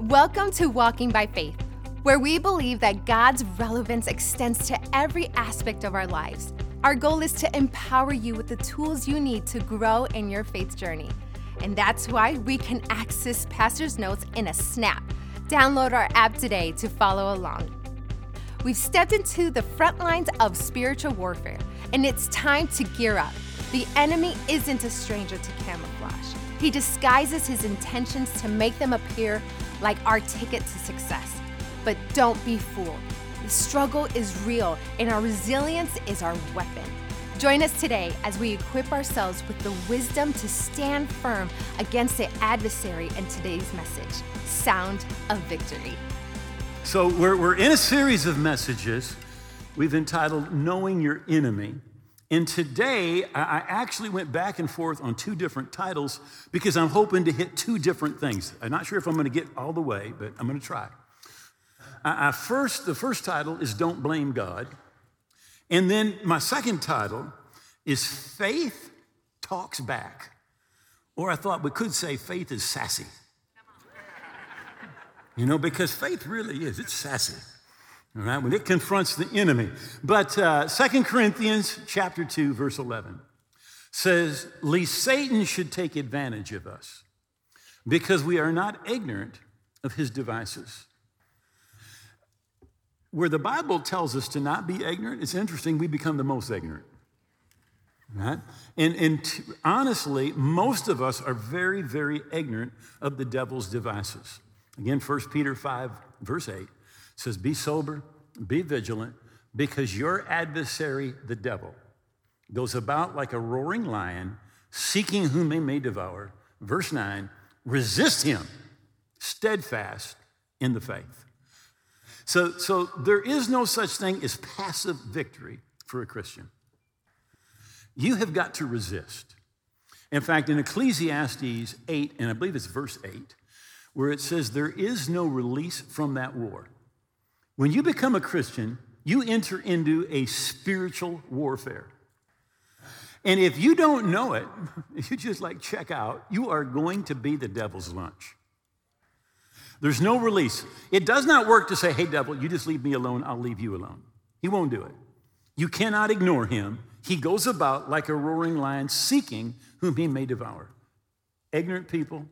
Welcome to Walking by Faith, where we believe that God's relevance extends to every aspect of our lives. Our goal is to empower you with the tools you need to grow in your faith journey. And that's why we can access Pastor's notes in a snap. Download our app today to follow along. We've stepped into the front lines of spiritual warfare, and it's time to gear up. The enemy isn't a stranger to camouflage. He disguises his intentions to make them appear like our ticket to success. But don't be fooled. The struggle is real, and our resilience is our weapon. Join us today as we equip ourselves with the wisdom to stand firm against the adversary in today's message Sound of Victory. So, we're, we're in a series of messages we've entitled Knowing Your Enemy. And today, I actually went back and forth on two different titles because I'm hoping to hit two different things. I'm not sure if I'm going to get all the way, but I'm going to try. I, first, the first title is Don't Blame God. And then my second title is Faith Talks Back. Or I thought we could say Faith is Sassy. You know, because faith really is, it's sassy all right, when it confronts the enemy. But uh, 2 Corinthians chapter 2, verse 11 says, Least Satan should take advantage of us, because we are not ignorant of his devices. Where the Bible tells us to not be ignorant, it's interesting, we become the most ignorant. Right? And, and t- honestly, most of us are very, very ignorant of the devil's devices. Again, 1 Peter 5, verse 8 says, Be sober, be vigilant, because your adversary, the devil, goes about like a roaring lion, seeking whom he may devour. Verse 9, resist him, steadfast in the faith. So, so there is no such thing as passive victory for a Christian. You have got to resist. In fact, in Ecclesiastes 8, and I believe it's verse 8, where it says, There is no release from that war. When you become a Christian, you enter into a spiritual warfare. And if you don't know it, you just like check out, you are going to be the devil's lunch. There's no release. It does not work to say, hey, devil, you just leave me alone, I'll leave you alone. He won't do it. You cannot ignore him. He goes about like a roaring lion, seeking whom he may devour. Ignorant people,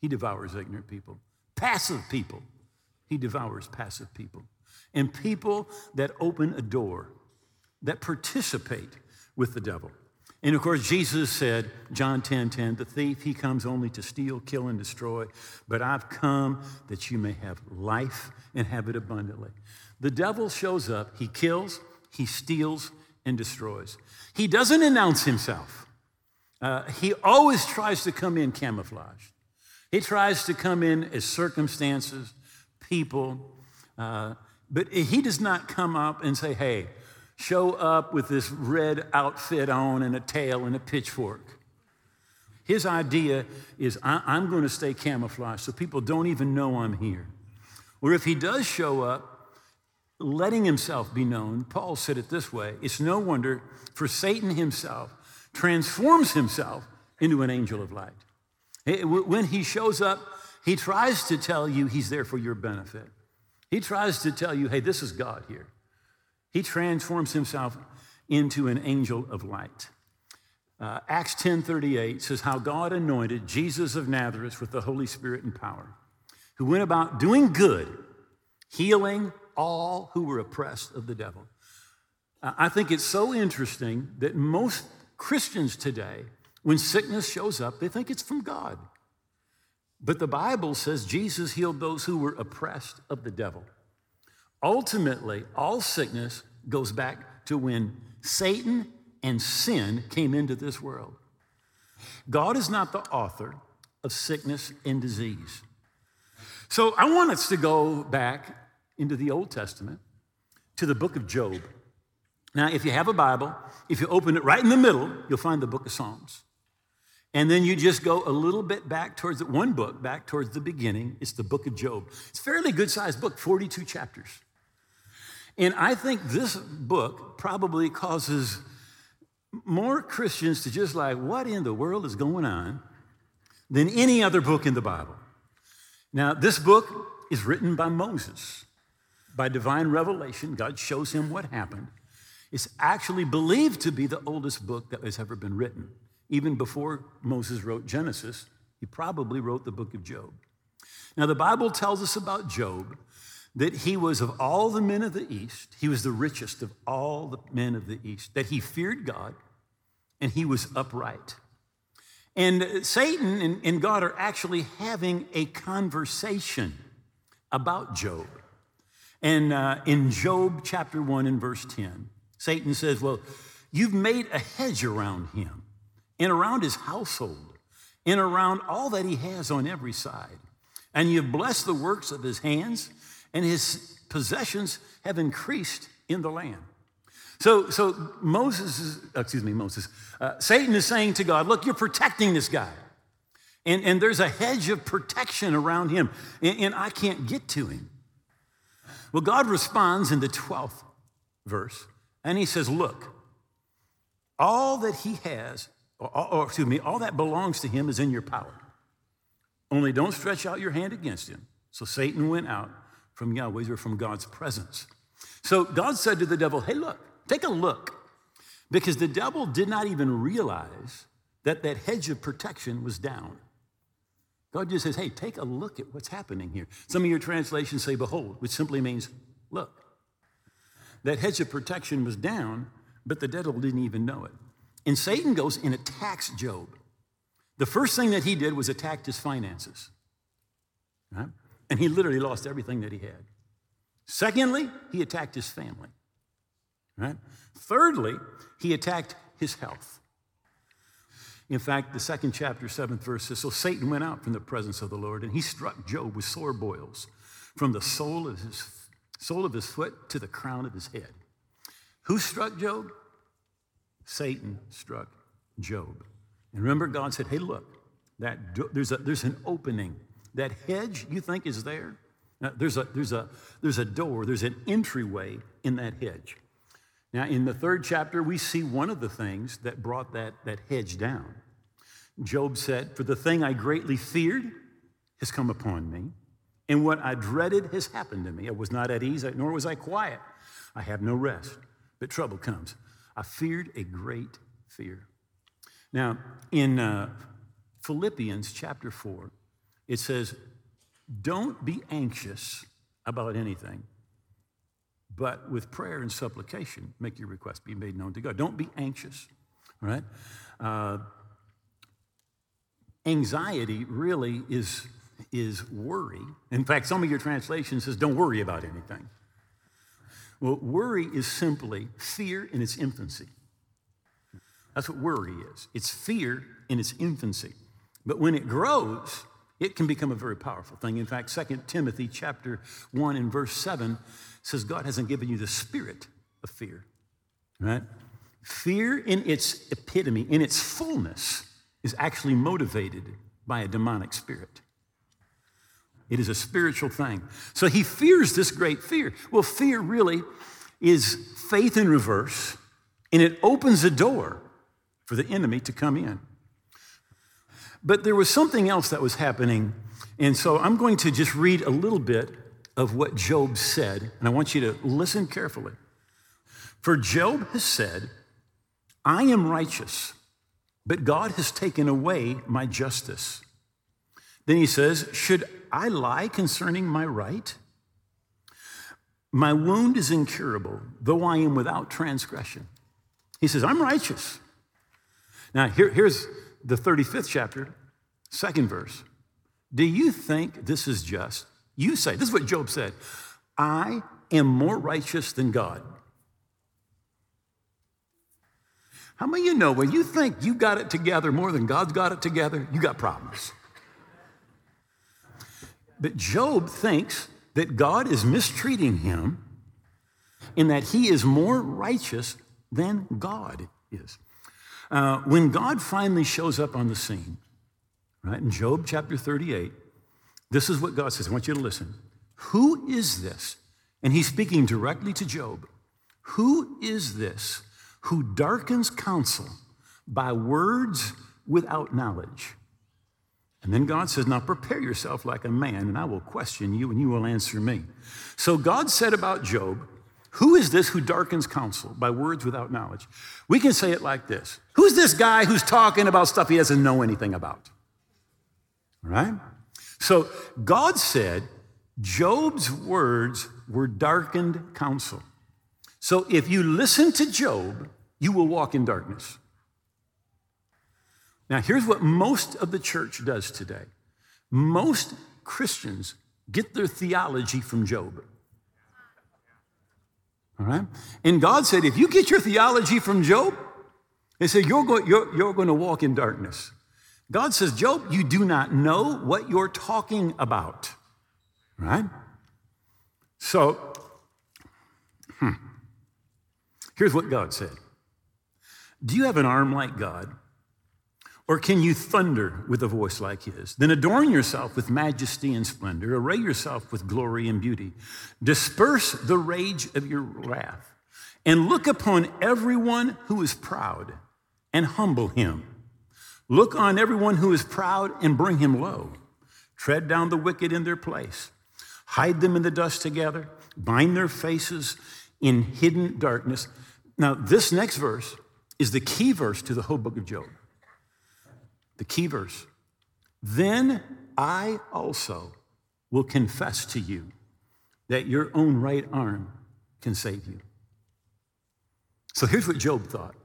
he devours ignorant people. Passive people, he devours passive people and people that open a door, that participate with the devil. And of course, Jesus said, John 10 10, the thief, he comes only to steal, kill, and destroy, but I've come that you may have life and have it abundantly. The devil shows up, he kills, he steals, and destroys. He doesn't announce himself. Uh, he always tries to come in camouflaged. He tries to come in as circumstances, people, uh, but he does not come up and say, hey, show up with this red outfit on and a tail and a pitchfork. His idea is, I- am going to stay camouflaged so people don't even know I'm here. Or if he does show up, letting himself be known, Paul said it this way it's no wonder for Satan himself transforms himself into an angel of light. When he shows up, he tries to tell you he's there for your benefit. He tries to tell you, hey, this is God here. He transforms himself into an angel of light. Uh, Acts 10:38 says how God anointed Jesus of Nazareth with the Holy Spirit and power, who went about doing good, healing all who were oppressed of the devil. Uh, I think it's so interesting that most Christians today, when sickness shows up, they think it's from God. But the Bible says Jesus healed those who were oppressed of the devil. Ultimately, all sickness goes back to when Satan and sin came into this world. God is not the author of sickness and disease. So I want us to go back into the Old Testament to the book of Job. Now, if you have a Bible, if you open it right in the middle, you'll find the book of Psalms. And then you just go a little bit back towards it, one book back towards the beginning. It's the book of Job. It's a fairly good sized book, 42 chapters. And I think this book probably causes more Christians to just like, what in the world is going on, than any other book in the Bible. Now, this book is written by Moses. By divine revelation, God shows him what happened. It's actually believed to be the oldest book that has ever been written. Even before Moses wrote Genesis, he probably wrote the book of Job. Now, the Bible tells us about Job that he was of all the men of the East, he was the richest of all the men of the East, that he feared God and he was upright. And Satan and, God are actually having a conversation about Job. And uh, in Job chapter 1 and verse 10, Satan says, Well, you've made a hedge around him and around his household and around all that he has on every side. And you've blessed the works of his hands and his possessions have increased in the land. So, so Moses, is, excuse me, Moses, uh, Satan is saying to God, look, you're protecting this guy. And, and there's a hedge of protection around him, and, and I can't get to him. Well, God responds in the 12th verse, and he says, Look, all that he has, or, or, excuse me, all that belongs to him is in your power. Only don't stretch out your hand against him. So Satan went out from Yahweh's or from God's presence. So God said to the devil, Hey, look, take a look. Because the devil did not even realize that that hedge of protection was down. God just says, Hey, take a look at what's happening here. Some of your translations say, Behold, which simply means look. That hedge of protection was down, but the devil didn't even know it. And Satan goes and attacks Job. The first thing that he did was attack his finances. Right? And he literally lost everything that he had. Secondly, he attacked his family. Right? Thirdly, he attacked his health. In fact, the second chapter, seventh verse says So Satan went out from the presence of the Lord, and he struck Job with sore boils from the sole of his, sole of his foot to the crown of his head. Who struck Job? Satan struck Job. And remember, God said, Hey, look, that there's, a, there's an opening that hedge you think is there, now, there's, a, there's, a, there's a door, there's an entryway in that hedge. Now, in the third chapter, we see one of the things that brought that, that hedge down. Job said, For the thing I greatly feared has come upon me, and what I dreaded has happened to me. I was not at ease, nor was I quiet. I have no rest, but trouble comes. I feared a great fear. Now, in uh, Philippians chapter 4, it says, Don't be anxious about anything, but with prayer and supplication, make your request be made known to God. Don't be anxious, right? Uh, anxiety really is, is worry. In fact, some of your translations says, Don't worry about anything. Well, worry is simply fear in its infancy. That's what worry is. It's fear in its infancy. But when it grows, it can become a very powerful thing. In fact, 2 Timothy chapter 1 and verse 7 says God hasn't given you the spirit of fear. Right? Fear in its epitome, in its fullness, is actually motivated by a demonic spirit. It is a spiritual thing. So he fears this great fear. Well, fear really is faith in reverse, and it opens a door for the enemy to come in. But there was something else that was happening. And so I'm going to just read a little bit of what Job said, and I want you to listen carefully. For Job has said, I am righteous, but God has taken away my justice. Then he says, Should I lie concerning my right? My wound is incurable, though I am without transgression. He says, I'm righteous. Now, here, here's the 35th chapter, second verse. Do you think this is just? You say, this is what Job said I am more righteous than God. How many of you know when you think you got it together more than God's got it together, you got problems? But Job thinks that God is mistreating him in that he is more righteous than God is. Uh, when God finally shows up on the scene, right, in Job chapter 38, this is what God says. I want you to listen. Who is this? And he's speaking directly to Job. Who is this who darkens counsel by words without knowledge? And then God says, Now prepare yourself like a man, and I will question you, and you will answer me. So God said about Job, Who is this who darkens counsel by words without knowledge? We can say it like this Who's this guy who's talking about stuff he doesn't know anything about? All right? So God said, Job's words were darkened counsel. So if you listen to Job, you will walk in darkness. Now, here's what most of the church does today most Christians get their theology from Job. All right? And God said, if you get your theology from Job, they say, you're, go- you're, you're going to walk in darkness. God says, Job, you do not know what you're talking about. Right? So, hmm. here's what God said Do you have an arm like God? Or can you thunder with a voice like his? Then adorn yourself with majesty and splendor, array yourself with glory and beauty, disperse the rage of your wrath, and look upon everyone who is proud and humble him. Look on everyone who is proud and bring him low. Tread down the wicked in their place. Hide them in the dust together. Bind their faces in hidden darkness. Now, this next verse is the key verse to the whole book of Job the key verse. Then I also will confess to you that your own right arm can save you. So here's what Job thought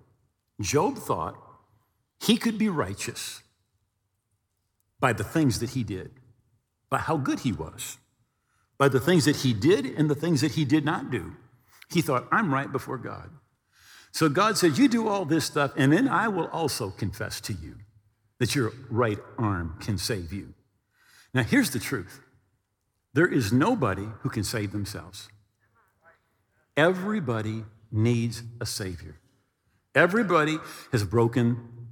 Job thought he could be righteous by the things that he did, by how good he was, by the things that he did and the things that he did not do. He thought, I'm right before God. So God said, You do all this stuff, and then I will also confess to you that your right arm can save you. Now, here's the truth there is nobody who can save themselves. Everybody needs a Savior. Everybody has broken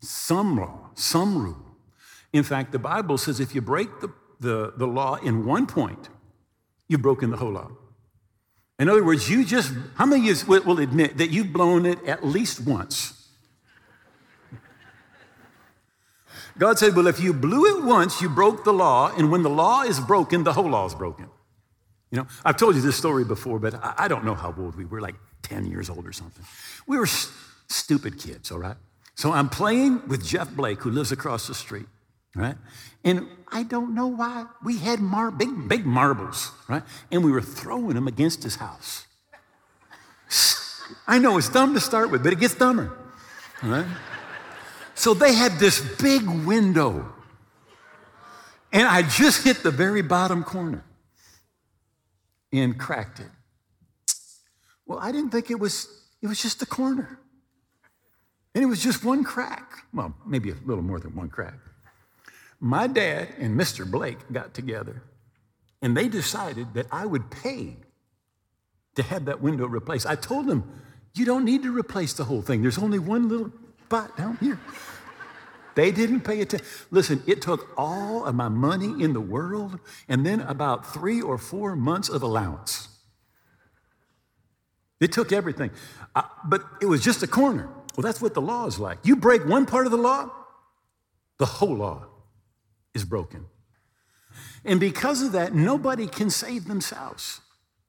some law, some rule. In fact, the Bible says if you break the, the, the law in one point, you've broken the whole law. In other words, you just, how many of you will admit that you've blown it at least once? God said, Well, if you blew it once, you broke the law, and when the law is broken, the whole law is broken. You know, I've told you this story before, but I don't know how old we were, like 10 years old or something. We were st- stupid kids, all right? So I'm playing with Jeff Blake, who lives across the street, right? And I don't know why we had mar- big, big marbles, right? And we were throwing them against his house. I know it's dumb to start with, but it gets dumber, all right? So they had this big window. And I just hit the very bottom corner and cracked it. Well, I didn't think it was, it was just a corner. And it was just one crack. Well, maybe a little more than one crack. My dad and Mr. Blake got together and they decided that I would pay to have that window replaced. I told them, you don't need to replace the whole thing. There's only one little spot down here. They didn't pay attention. Listen, it took all of my money in the world and then about three or four months of allowance. It took everything. Uh, but it was just a corner. Well, that's what the law is like. You break one part of the law, the whole law is broken. And because of that, nobody can save themselves.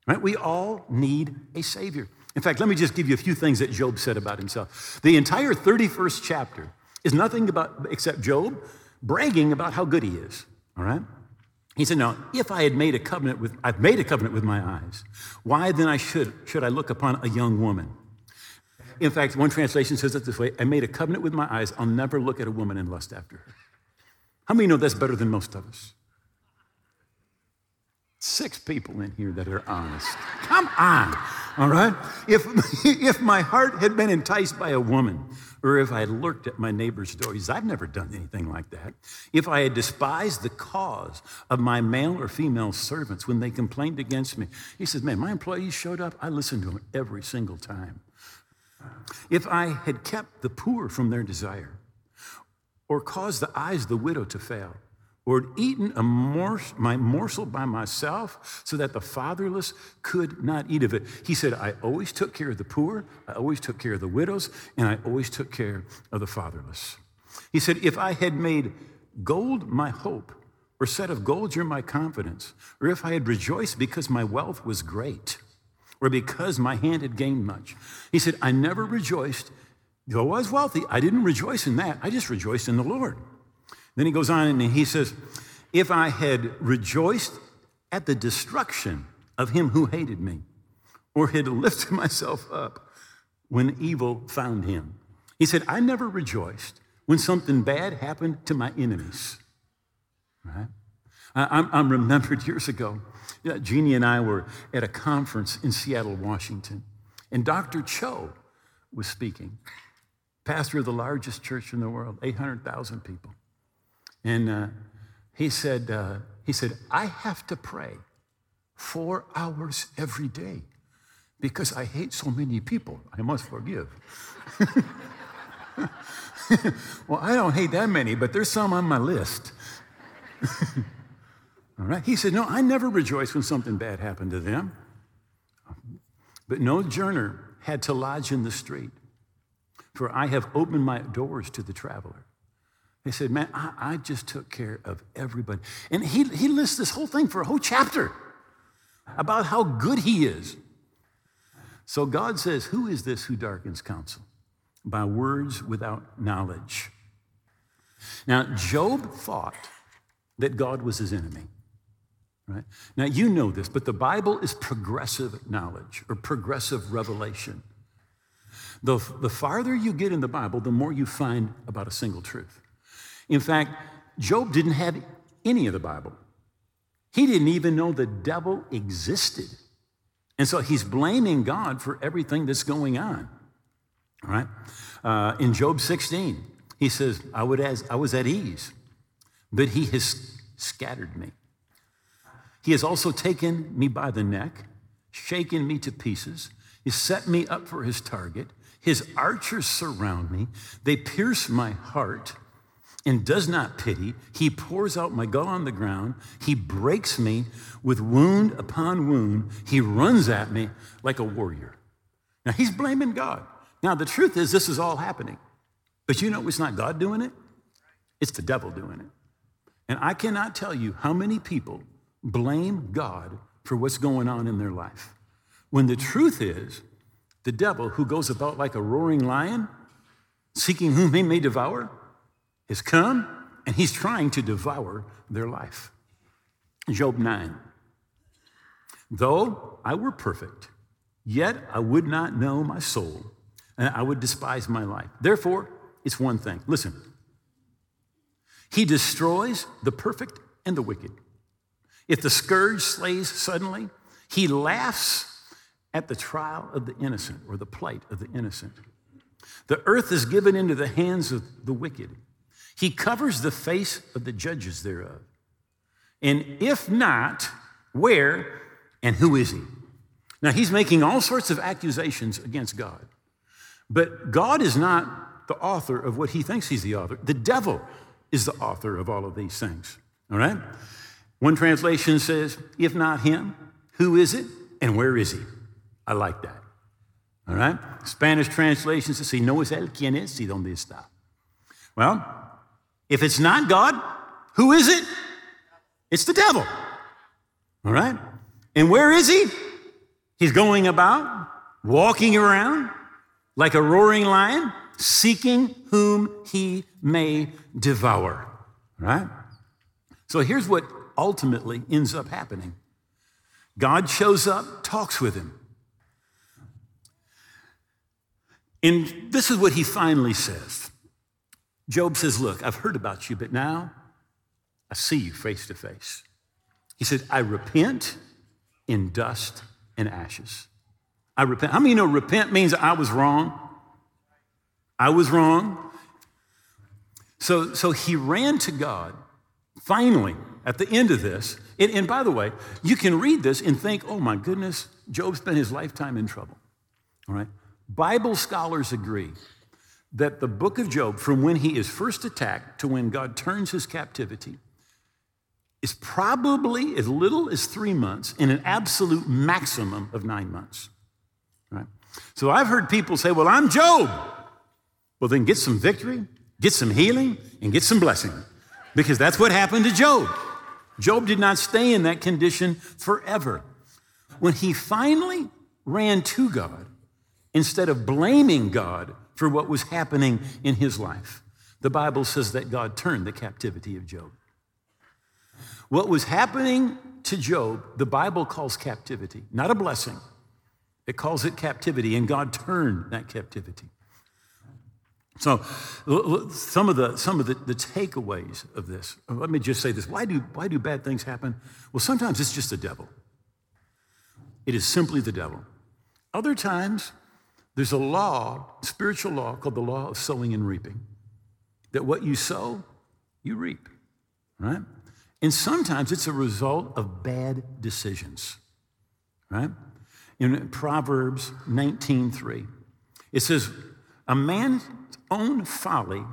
Right? We all need a savior. In fact, let me just give you a few things that Job said about himself. The entire 31st chapter is nothing about except Job bragging about how good he is. All right? He said, Now, if I had made a covenant with, I've made a covenant with my eyes, why then I should, should I look upon a young woman? In fact, one translation says it this way I made a covenant with my eyes, I'll never look at a woman and lust after her. How many know that's better than most of us? Six people in here that are honest. Come on, all right? If, if my heart had been enticed by a woman, or if I had lurked at my neighbor's door, he says, I've never done anything like that. If I had despised the cause of my male or female servants when they complained against me, he says, Man, my employees showed up, I listened to them every single time. If I had kept the poor from their desire, or caused the eyes of the widow to fail, or had eaten a my morsel by myself so that the fatherless could not eat of it. He said, I always took care of the poor, I always took care of the widows, and I always took care of the fatherless. He said, If I had made gold my hope, or said of gold you're my confidence, or if I had rejoiced because my wealth was great, or because my hand had gained much. He said, I never rejoiced, though I was wealthy. I didn't rejoice in that. I just rejoiced in the Lord. Then he goes on and he says, If I had rejoiced at the destruction of him who hated me, or had lifted myself up when evil found him. He said, I never rejoiced when something bad happened to my enemies. Right? I'm, I'm remembered years ago, Jeannie and I were at a conference in Seattle, Washington, and Dr. Cho was speaking, pastor of the largest church in the world, 800,000 people. And uh, he, said, uh, he said, I have to pray four hours every day because I hate so many people. I must forgive. well, I don't hate that many, but there's some on my list. All right. He said, No, I never rejoice when something bad happened to them. But no journer had to lodge in the street, for I have opened my doors to the traveler. He said, Man, I, I just took care of everybody. And he, he lists this whole thing for a whole chapter about how good he is. So God says, Who is this who darkens counsel? By words without knowledge. Now, Job thought that God was his enemy. Right? Now, you know this, but the Bible is progressive knowledge or progressive revelation. The, the farther you get in the Bible, the more you find about a single truth. In fact, Job didn't have any of the Bible. He didn't even know the devil existed. And so he's blaming God for everything that's going on. All right? Uh, in Job 16, he says, I, would as, I was at ease, but he has scattered me. He has also taken me by the neck, shaken me to pieces. He set me up for his target. His archers surround me. They pierce my heart and does not pity. He pours out my gall on the ground. He breaks me with wound upon wound. He runs at me like a warrior. Now he's blaming God. Now the truth is, this is all happening. But you know, it's not God doing it, it's the devil doing it. And I cannot tell you how many people blame God for what's going on in their life. When the truth is, the devil, who goes about like a roaring lion, seeking whom he may devour, has come and he's trying to devour their life. Job 9. Though I were perfect, yet I would not know my soul, and I would despise my life. Therefore, it's one thing. Listen. He destroys the perfect and the wicked. If the scourge slays suddenly, he laughs at the trial of the innocent or the plight of the innocent. The earth is given into the hands of the wicked. He covers the face of the judges thereof. And if not, where and who is he? Now, he's making all sorts of accusations against God. But God is not the author of what he thinks he's the author. The devil is the author of all of these things. All right? One translation says, if not him, who is it and where is he? I like that. All right? Spanish translation says, si no es él, ¿quién es y dónde está? Well, if it's not God, who is it? It's the devil. All right? And where is he? He's going about, walking around like a roaring lion, seeking whom he may devour. Right? So here's what ultimately ends up happening God shows up, talks with him. And this is what he finally says Job says, Look, I've heard about you, but now I see you face to face. He said, I repent in dust and ashes. I repent. How many you know repent means I was wrong? I was wrong. So, so he ran to God finally at the end of this. And, and by the way, you can read this and think, oh my goodness, Job spent his lifetime in trouble. All right? Bible scholars agree that the book of Job, from when he is first attacked to when God turns his captivity, is probably as little as three months in an absolute maximum of nine months. Right? So I've heard people say, Well, I'm Job. Well, then get some victory, get some healing, and get some blessing. Because that's what happened to Job. Job did not stay in that condition forever. When he finally ran to God, instead of blaming God for what was happening in his life, the Bible says that God turned the captivity of Job. What was happening to Job, the Bible calls captivity, not a blessing. It calls it captivity, and God turned that captivity. So, some of the some of the, the takeaways of this. Let me just say this: Why do why do bad things happen? Well, sometimes it's just the devil. It is simply the devil. Other times, there's a law, spiritual law called the law of sowing and reaping. That what you sow, you reap. Right? And sometimes it's a result of bad decisions. Right? In Proverbs 19:3, it says, "A man's own folly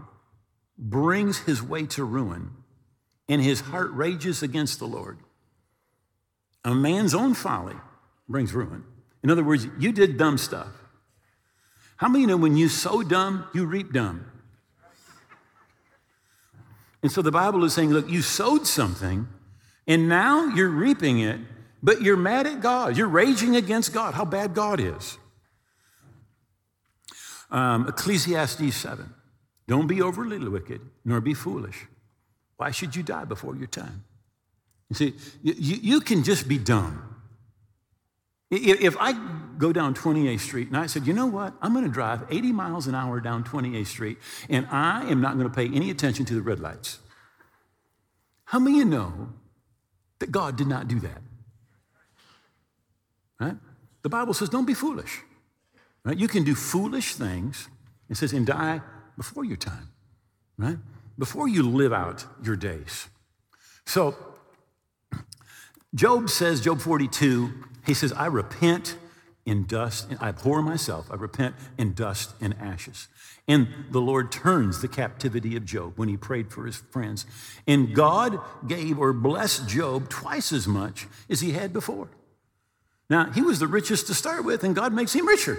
brings his way to ruin, and his heart rages against the Lord." A man's own folly brings ruin. In other words, you did dumb stuff. How many know when you sow dumb, you reap dumb? And so the Bible is saying, look, you sowed something, and now you're reaping it, but you're mad at God. You're raging against God, how bad God is. Um, Ecclesiastes 7 Don't be overly wicked, nor be foolish. Why should you die before your time? You see, you, you can just be dumb. If I go down 28th Street and I said, you know what, I'm going to drive 80 miles an hour down 28th Street and I am not going to pay any attention to the red lights. How many of you know that God did not do that? Right? The Bible says, don't be foolish. Right? You can do foolish things. It says, and die before your time, right? Before you live out your days. So, Job says, Job 42, he says, I repent in dust, and I abhor myself. I repent in dust and ashes. And the Lord turns the captivity of Job when he prayed for his friends. And God gave or blessed Job twice as much as he had before. Now, he was the richest to start with, and God makes him richer.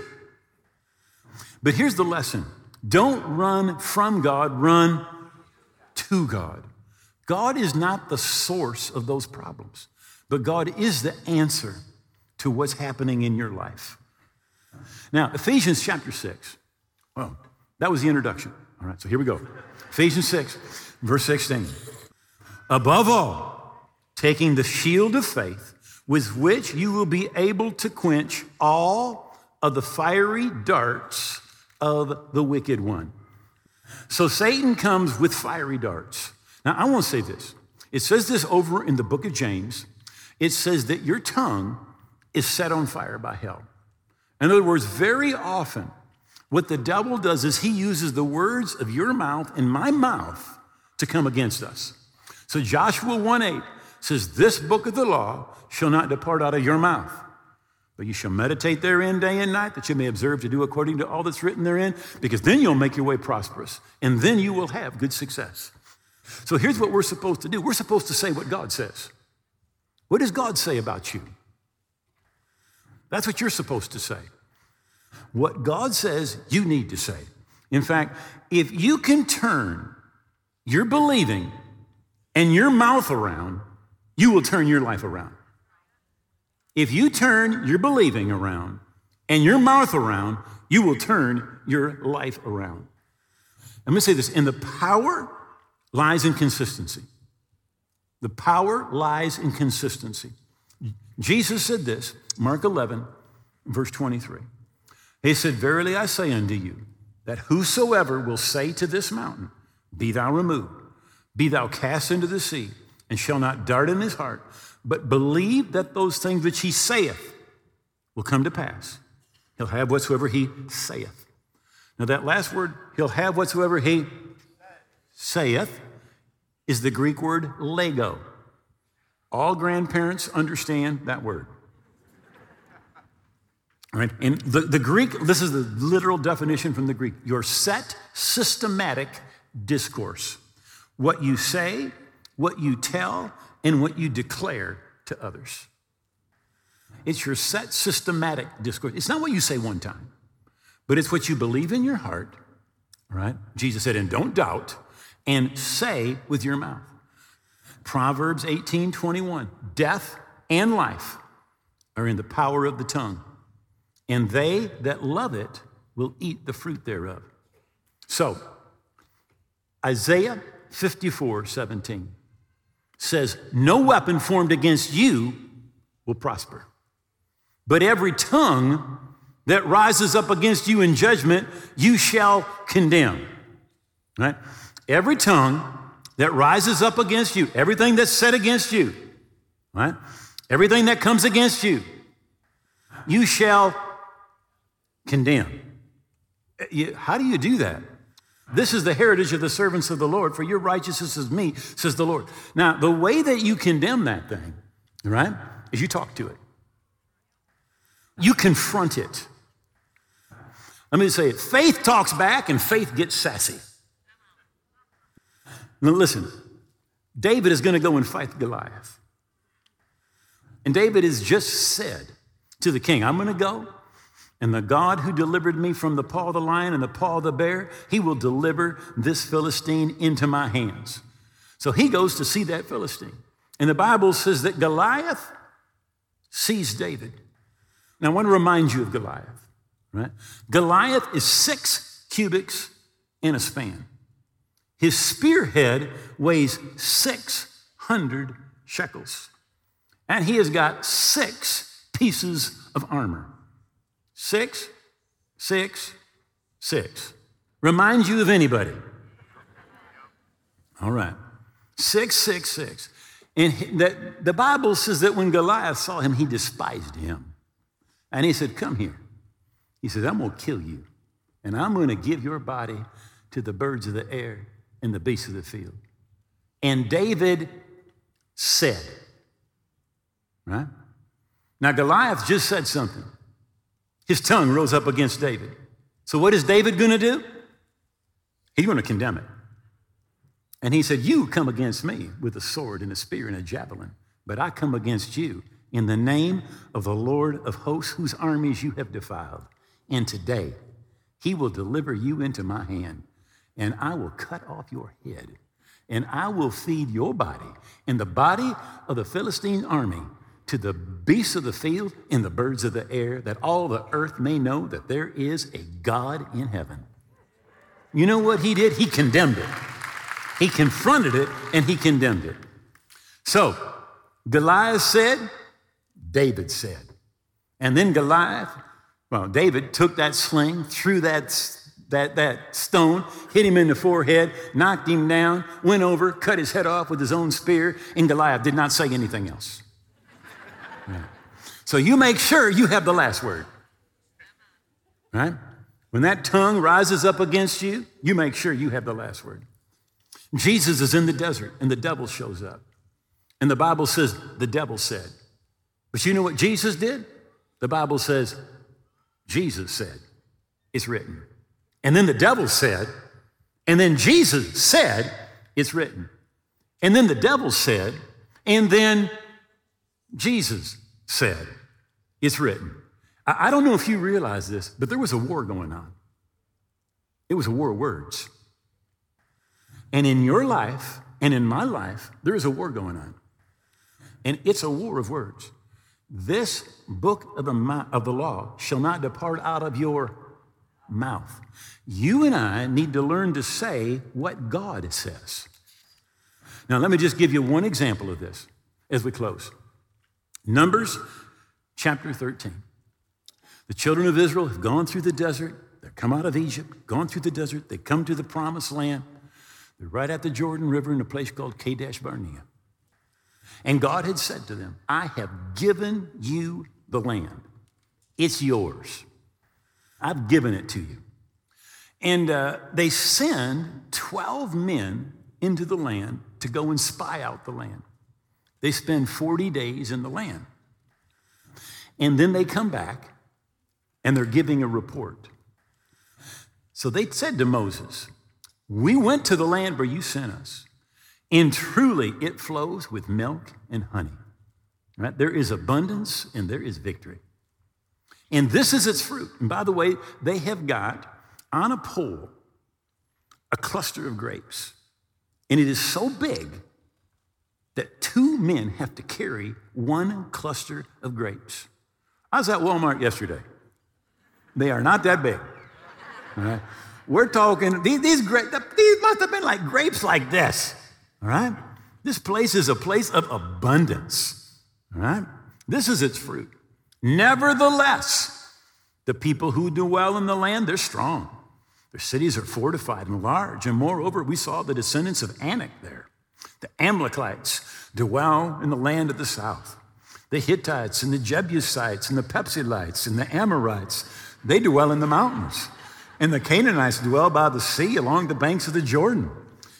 But here's the lesson don't run from God, run to God. God is not the source of those problems, but God is the answer to what's happening in your life. Now, Ephesians chapter 6. Well, that was the introduction. All right, so here we go. Ephesians 6, verse 16. Above all, taking the shield of faith, with which you will be able to quench all of the fiery darts of the wicked one. So Satan comes with fiery darts. Now, I want to say this. It says this over in the book of James. It says that your tongue is set on fire by hell. In other words, very often, what the devil does is he uses the words of your mouth and my mouth to come against us. So Joshua 1 8 says, This book of the law shall not depart out of your mouth, but you shall meditate therein day and night, that you may observe to do according to all that's written therein, because then you'll make your way prosperous, and then you will have good success. So here's what we're supposed to do we're supposed to say what God says. What does God say about you? That's what you're supposed to say. What God says, you need to say. In fact, if you can turn your believing and your mouth around, you will turn your life around. If you turn your believing around and your mouth around, you will turn your life around. Let me say this, and the power lies in consistency. The power lies in consistency. Jesus said this, Mark 11, verse 23. He said, Verily I say unto you, that whosoever will say to this mountain, Be thou removed, be thou cast into the sea, and shall not dart in his heart, but believe that those things which he saith will come to pass. He'll have whatsoever he saith. Now, that last word, he'll have whatsoever he saith, is the Greek word lego. All grandparents understand that word. Right? And the, the Greek, this is the literal definition from the Greek your set systematic discourse. What you say, what you tell, and what you declare to others. It's your set systematic discourse. It's not what you say one time, but it's what you believe in your heart, right? Jesus said, and don't doubt, and say with your mouth. Proverbs 18 21. Death and life are in the power of the tongue, and they that love it will eat the fruit thereof. So, Isaiah 54 17 says, No weapon formed against you will prosper. But every tongue that rises up against you in judgment, you shall condemn. Right? Every tongue that rises up against you, everything that's said against you, right? Everything that comes against you, you shall condemn. Uh, how do you do that? This is the heritage of the servants of the Lord, for your righteousness is me, says the Lord. Now, the way that you condemn that thing, right, is you talk to it. You confront it. Let me say it faith talks back and faith gets sassy. Now, listen, David is going to go and fight Goliath. And David has just said to the king, I'm going to go and the God who delivered me from the paw of the lion and the paw of the bear, he will deliver this Philistine into my hands. So he goes to see that Philistine. And the Bible says that Goliath sees David. Now, I want to remind you of Goliath, right? Goliath is six cubits in a span. His spearhead weighs 600 shekels. And he has got six pieces of armor. Six, six, six. Reminds you of anybody? All right. Six, six, six. And that the Bible says that when Goliath saw him, he despised him. And he said, Come here. He said, I'm going to kill you. And I'm going to give your body to the birds of the air and the beasts of the field. And David said, Right? Now, Goliath just said something. His tongue rose up against David. So, what is David going to do? He's going to condemn it. And he said, You come against me with a sword and a spear and a javelin, but I come against you in the name of the Lord of hosts, whose armies you have defiled. And today, he will deliver you into my hand, and I will cut off your head, and I will feed your body and the body of the Philistine army to the beasts of the field and the birds of the air, that all the earth may know that there is a God in heaven. You know what he did? He condemned it. He confronted it and he condemned it. So, Goliath said, David said. And then Goliath, well, David took that sling, threw that, that, that stone, hit him in the forehead, knocked him down, went over, cut his head off with his own spear, and Goliath did not say anything else. So you make sure you have the last word. Right? When that tongue rises up against you, you make sure you have the last word. Jesus is in the desert and the devil shows up. And the Bible says, the devil said. But you know what Jesus did? The Bible says, Jesus said, it's written. And then the devil said, and then Jesus said, it's written. And then the devil said, and then Jesus said, It's written. I don't know if you realize this, but there was a war going on. It was a war of words. And in your life and in my life, there is a war going on. And it's a war of words. This book of the, of the law shall not depart out of your mouth. You and I need to learn to say what God says. Now, let me just give you one example of this as we close. Numbers chapter 13. The children of Israel have gone through the desert. They've come out of Egypt, gone through the desert. They come to the promised land. They're right at the Jordan River in a place called Kadesh Barnea. And God had said to them, I have given you the land. It's yours. I've given it to you. And uh, they send 12 men into the land to go and spy out the land. They spend 40 days in the land. And then they come back and they're giving a report. So they said to Moses, We went to the land where you sent us, and truly it flows with milk and honey. Right? There is abundance and there is victory. And this is its fruit. And by the way, they have got on a pole a cluster of grapes. And it is so big that two men have to carry one cluster of grapes. I was at Walmart yesterday. They are not that big. All right? We're talking, these, these, these must have been like grapes like this. All right? This place is a place of abundance. All right? This is its fruit. Nevertheless, the people who do well in the land, they're strong. Their cities are fortified and large. And moreover, we saw the descendants of Anak there. The Amalekites dwell in the land of the south. The Hittites and the Jebusites and the Perizzites and the Amorites, they dwell in the mountains. And the Canaanites dwell by the sea along the banks of the Jordan.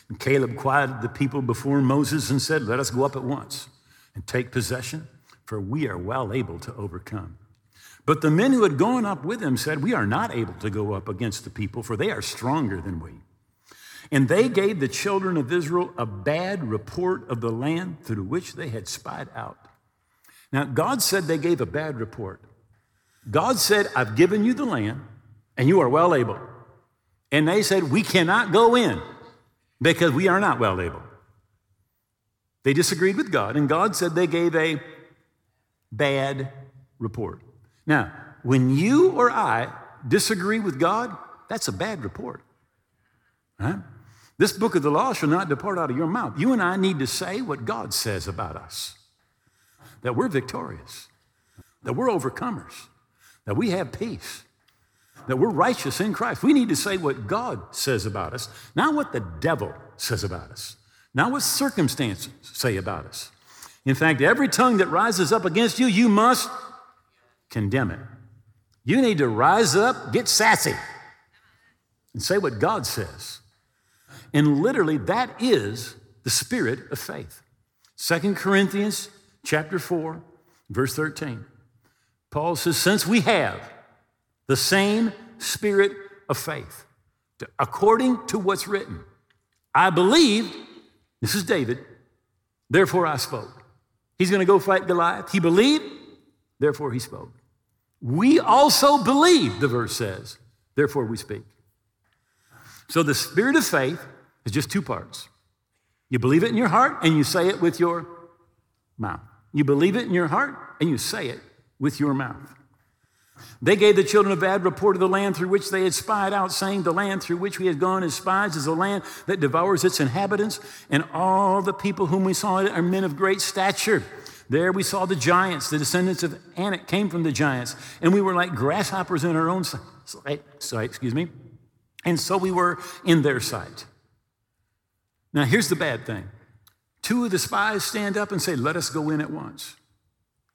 And Caleb quieted the people before Moses and said, Let us go up at once and take possession, for we are well able to overcome. But the men who had gone up with him said, We are not able to go up against the people, for they are stronger than we. And they gave the children of Israel a bad report of the land through which they had spied out. Now, God said they gave a bad report. God said, I've given you the land, and you are well able. And they said, We cannot go in because we are not well able. They disagreed with God, and God said they gave a bad report. Now, when you or I disagree with God, that's a bad report. Right? This book of the law shall not depart out of your mouth. You and I need to say what God says about us that we're victorious, that we're overcomers, that we have peace, that we're righteous in Christ. We need to say what God says about us, not what the devil says about us, not what circumstances say about us. In fact, every tongue that rises up against you, you must condemn it. You need to rise up, get sassy, and say what God says. And literally, that is the spirit of faith. Second Corinthians chapter 4, verse 13. Paul says, Since we have the same spirit of faith, according to what's written, I believed, this is David, therefore I spoke. He's going to go fight Goliath. He believed, therefore he spoke. We also believe, the verse says, therefore we speak. So the spirit of faith is just two parts. You believe it in your heart and you say it with your mouth. You believe it in your heart and you say it with your mouth. They gave the children of Ad report of the land through which they had spied out, saying, The land through which we had gone as spies is a land that devours its inhabitants, and all the people whom we saw are men of great stature. There we saw the giants, the descendants of Anak came from the giants, and we were like grasshoppers in our own sight, sight, excuse me. And so we were in their sight. Now here's the bad thing. Two of the spies stand up and say, Let us go in at once.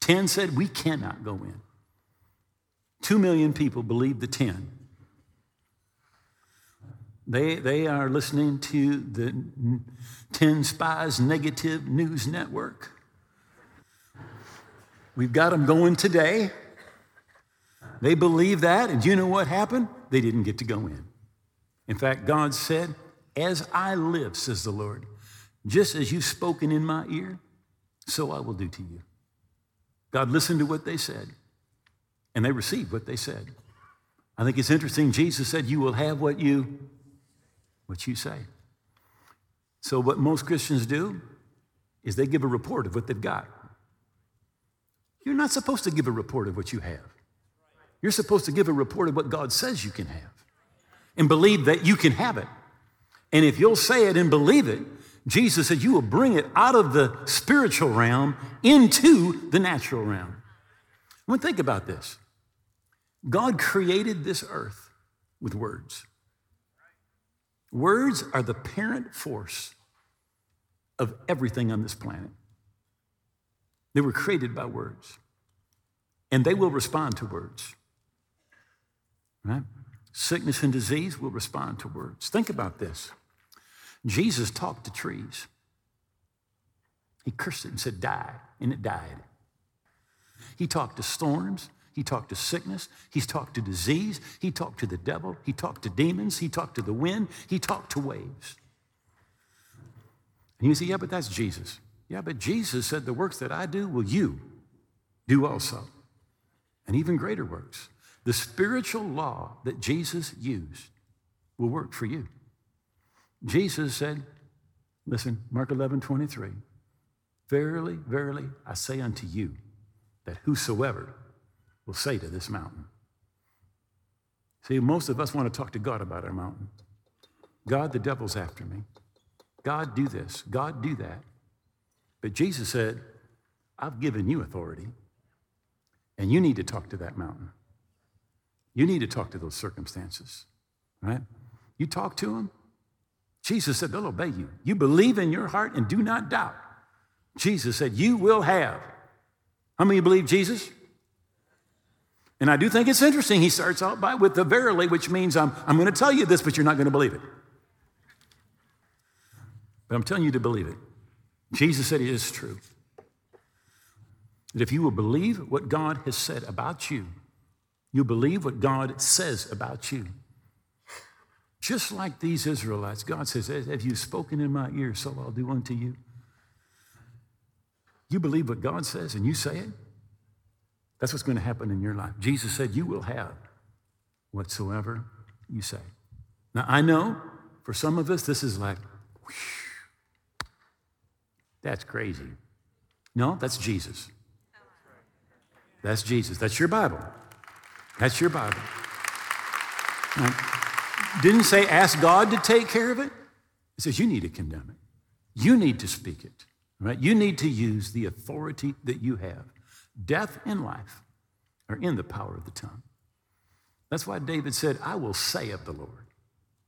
Ten said, We cannot go in. Two million people believe the ten. They, they are listening to the 10 Spies Negative News Network. We've got them going today. They believe that, and you know what happened? They didn't get to go in. In fact, God said, As I live, says the Lord, just as you've spoken in my ear, so I will do to you. God listened to what they said, and they received what they said. I think it's interesting. Jesus said, You will have what you what you say. So what most Christians do is they give a report of what they've got. You're not supposed to give a report of what you have. You're supposed to give a report of what God says you can have and believe that you can have it. And if you'll say it and believe it, Jesus said you will bring it out of the spiritual realm into the natural realm. I want to think about this. God created this earth with words. Words are the parent force of everything on this planet. They were created by words, and they will respond to words. Right? Sickness and disease will respond to words. Think about this. Jesus talked to trees. He cursed it and said, Die, and it died. He talked to storms. He talked to sickness. He's talked to disease. He talked to the devil. He talked to demons. He talked to the wind. He talked to waves. And you say, Yeah, but that's Jesus. Yeah, but Jesus said, The works that I do will you do also, and even greater works. The spiritual law that Jesus used will work for you. Jesus said, Listen, Mark 11, 23, Verily, verily, I say unto you that whosoever will say to this mountain. See, most of us want to talk to God about our mountain. God, the devil's after me. God, do this. God, do that. But Jesus said, I've given you authority, and you need to talk to that mountain. You need to talk to those circumstances, right? You talk to them. Jesus said, they'll obey you. You believe in your heart and do not doubt. Jesus said, You will have. How many believe Jesus? And I do think it's interesting. He starts out by with the verily, which means I'm, I'm going to tell you this, but you're not going to believe it. But I'm telling you to believe it. Jesus said it is true. That if you will believe what God has said about you, you believe what God says about you. Just like these Israelites, God says, Have you spoken in my ear, so I'll do unto you. You believe what God says and you say it, that's what's going to happen in your life. Jesus said, You will have whatsoever you say. Now, I know for some of us, this is like, whew, that's crazy. No, that's Jesus. That's Jesus. That's your Bible. That's your Bible. Now, didn't say ask God to take care of it. It says you need to condemn it. You need to speak it. Right? You need to use the authority that you have. Death and life are in the power of the tongue. That's why David said, I will say of the Lord,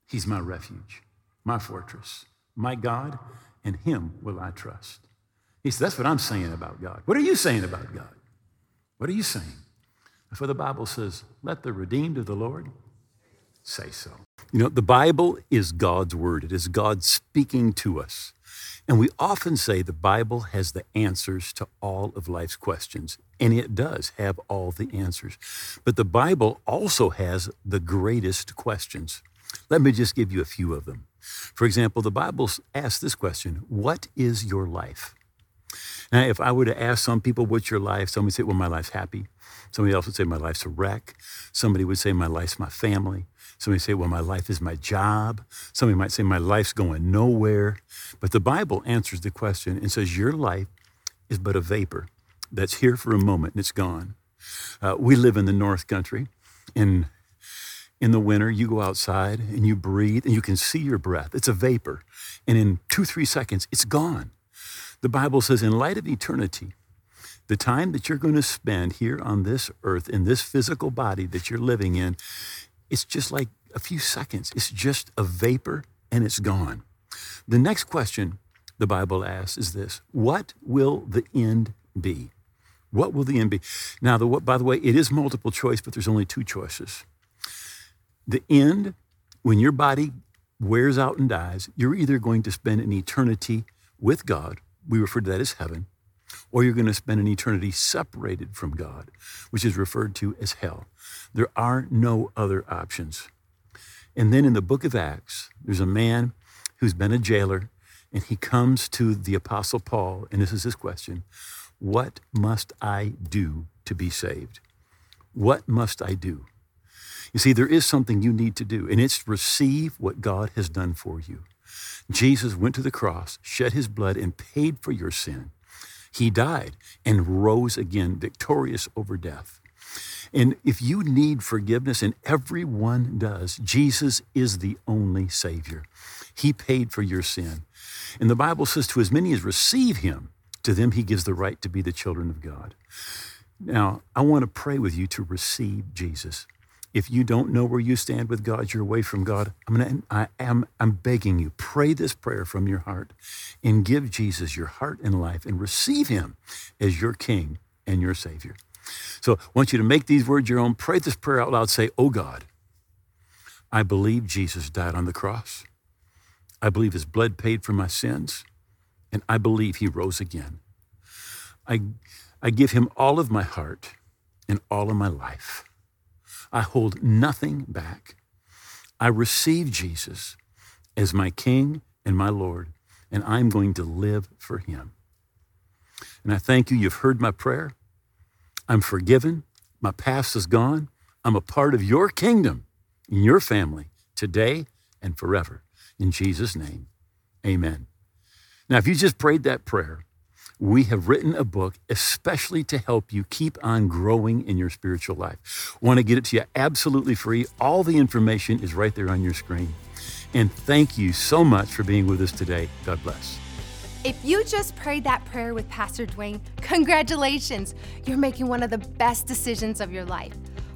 He's my refuge, my fortress, my God, and Him will I trust. He said, That's what I'm saying about God. What are you saying about God? What are you saying? For the Bible says, Let the redeemed of the Lord say so. You know, the Bible is God's word, it is God speaking to us. And we often say the Bible has the answers to all of life's questions, and it does have all the answers. But the Bible also has the greatest questions. Let me just give you a few of them. For example, the Bible asks this question What is your life? Now, if I were to ask some people, What's your life? Somebody would say, Well, my life's happy. Somebody else would say, My life's a wreck. Somebody would say, My life's my family. Somebody say, Well, my life is my job. Somebody might say, My life's going nowhere. But the Bible answers the question and says, Your life is but a vapor that's here for a moment and it's gone. Uh, we live in the North Country. In, in the winter, you go outside and you breathe and you can see your breath. It's a vapor. And in two, three seconds, it's gone. The Bible says, in light of eternity, the time that you're going to spend here on this earth, in this physical body that you're living in, it's just like a few seconds. It's just a vapor and it's gone. The next question the Bible asks is this What will the end be? What will the end be? Now, the, by the way, it is multiple choice, but there's only two choices. The end, when your body wears out and dies, you're either going to spend an eternity with God, we refer to that as heaven, or you're going to spend an eternity separated from God, which is referred to as hell. There are no other options. And then in the book of Acts, there's a man who's been a jailer, and he comes to the Apostle Paul, and this is his question What must I do to be saved? What must I do? You see, there is something you need to do, and it's receive what God has done for you. Jesus went to the cross, shed his blood, and paid for your sin. He died and rose again, victorious over death. And if you need forgiveness, and everyone does, Jesus is the only Savior. He paid for your sin. And the Bible says, to as many as receive Him, to them He gives the right to be the children of God. Now, I want to pray with you to receive Jesus. If you don't know where you stand with God, you're away from God. I'm gonna, I am, I'm begging you, pray this prayer from your heart and give Jesus your heart and life and receive him as your King and your Savior. So I want you to make these words your own. Pray this prayer out loud. Say, Oh God, I believe Jesus died on the cross. I believe his blood paid for my sins, and I believe he rose again. I, I give him all of my heart and all of my life. I hold nothing back. I receive Jesus as my King and my Lord, and I'm going to live for him. And I thank you. You've heard my prayer. I'm forgiven. My past is gone. I'm a part of your kingdom, in your family, today and forever. In Jesus' name, amen. Now, if you just prayed that prayer, we have written a book especially to help you keep on growing in your spiritual life. Want to get it to you absolutely free? All the information is right there on your screen. And thank you so much for being with us today. God bless. If you just prayed that prayer with Pastor Duane, congratulations! You're making one of the best decisions of your life.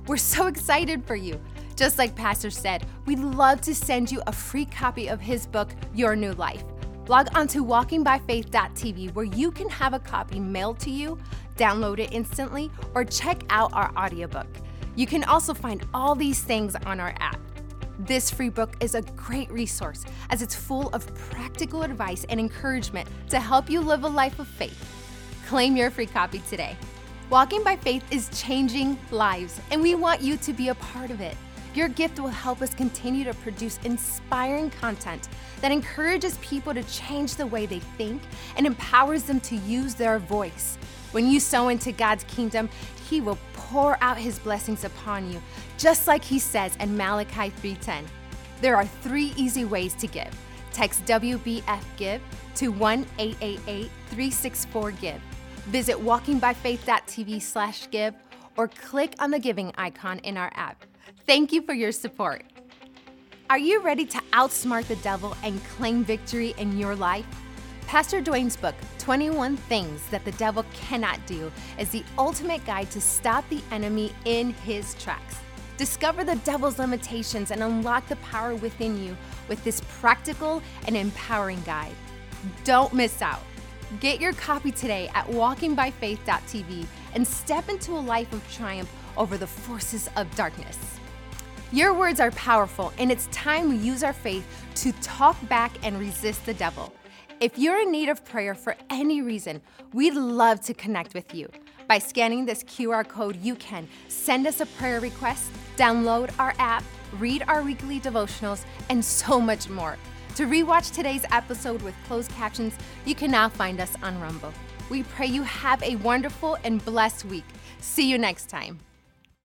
We're so excited for you. Just like Pastor said, we'd love to send you a free copy of his book, Your New Life. Log on to walkingbyfaith.tv where you can have a copy mailed to you, download it instantly, or check out our audiobook. You can also find all these things on our app. This free book is a great resource as it's full of practical advice and encouragement to help you live a life of faith. Claim your free copy today. Walking by Faith is changing lives, and we want you to be a part of it. Your gift will help us continue to produce inspiring content that encourages people to change the way they think and empowers them to use their voice. When you sow into God's kingdom, He will pour out His blessings upon you, just like He says in Malachi 3:10. There are three easy ways to give. Text WBF Give to 1-888-364-GIVE. Visit walkingbyfaith.tv/give or click on the giving icon in our app. Thank you for your support. Are you ready to outsmart the devil and claim victory in your life? Pastor Duane's book, 21 Things That the Devil Cannot Do, is the ultimate guide to stop the enemy in his tracks. Discover the devil's limitations and unlock the power within you with this practical and empowering guide. Don't miss out. Get your copy today at walkingbyfaith.tv and step into a life of triumph over the forces of darkness. Your words are powerful, and it's time we use our faith to talk back and resist the devil. If you're in need of prayer for any reason, we'd love to connect with you. By scanning this QR code, you can send us a prayer request, download our app, read our weekly devotionals, and so much more. To rewatch today's episode with closed captions, you can now find us on Rumble. We pray you have a wonderful and blessed week. See you next time.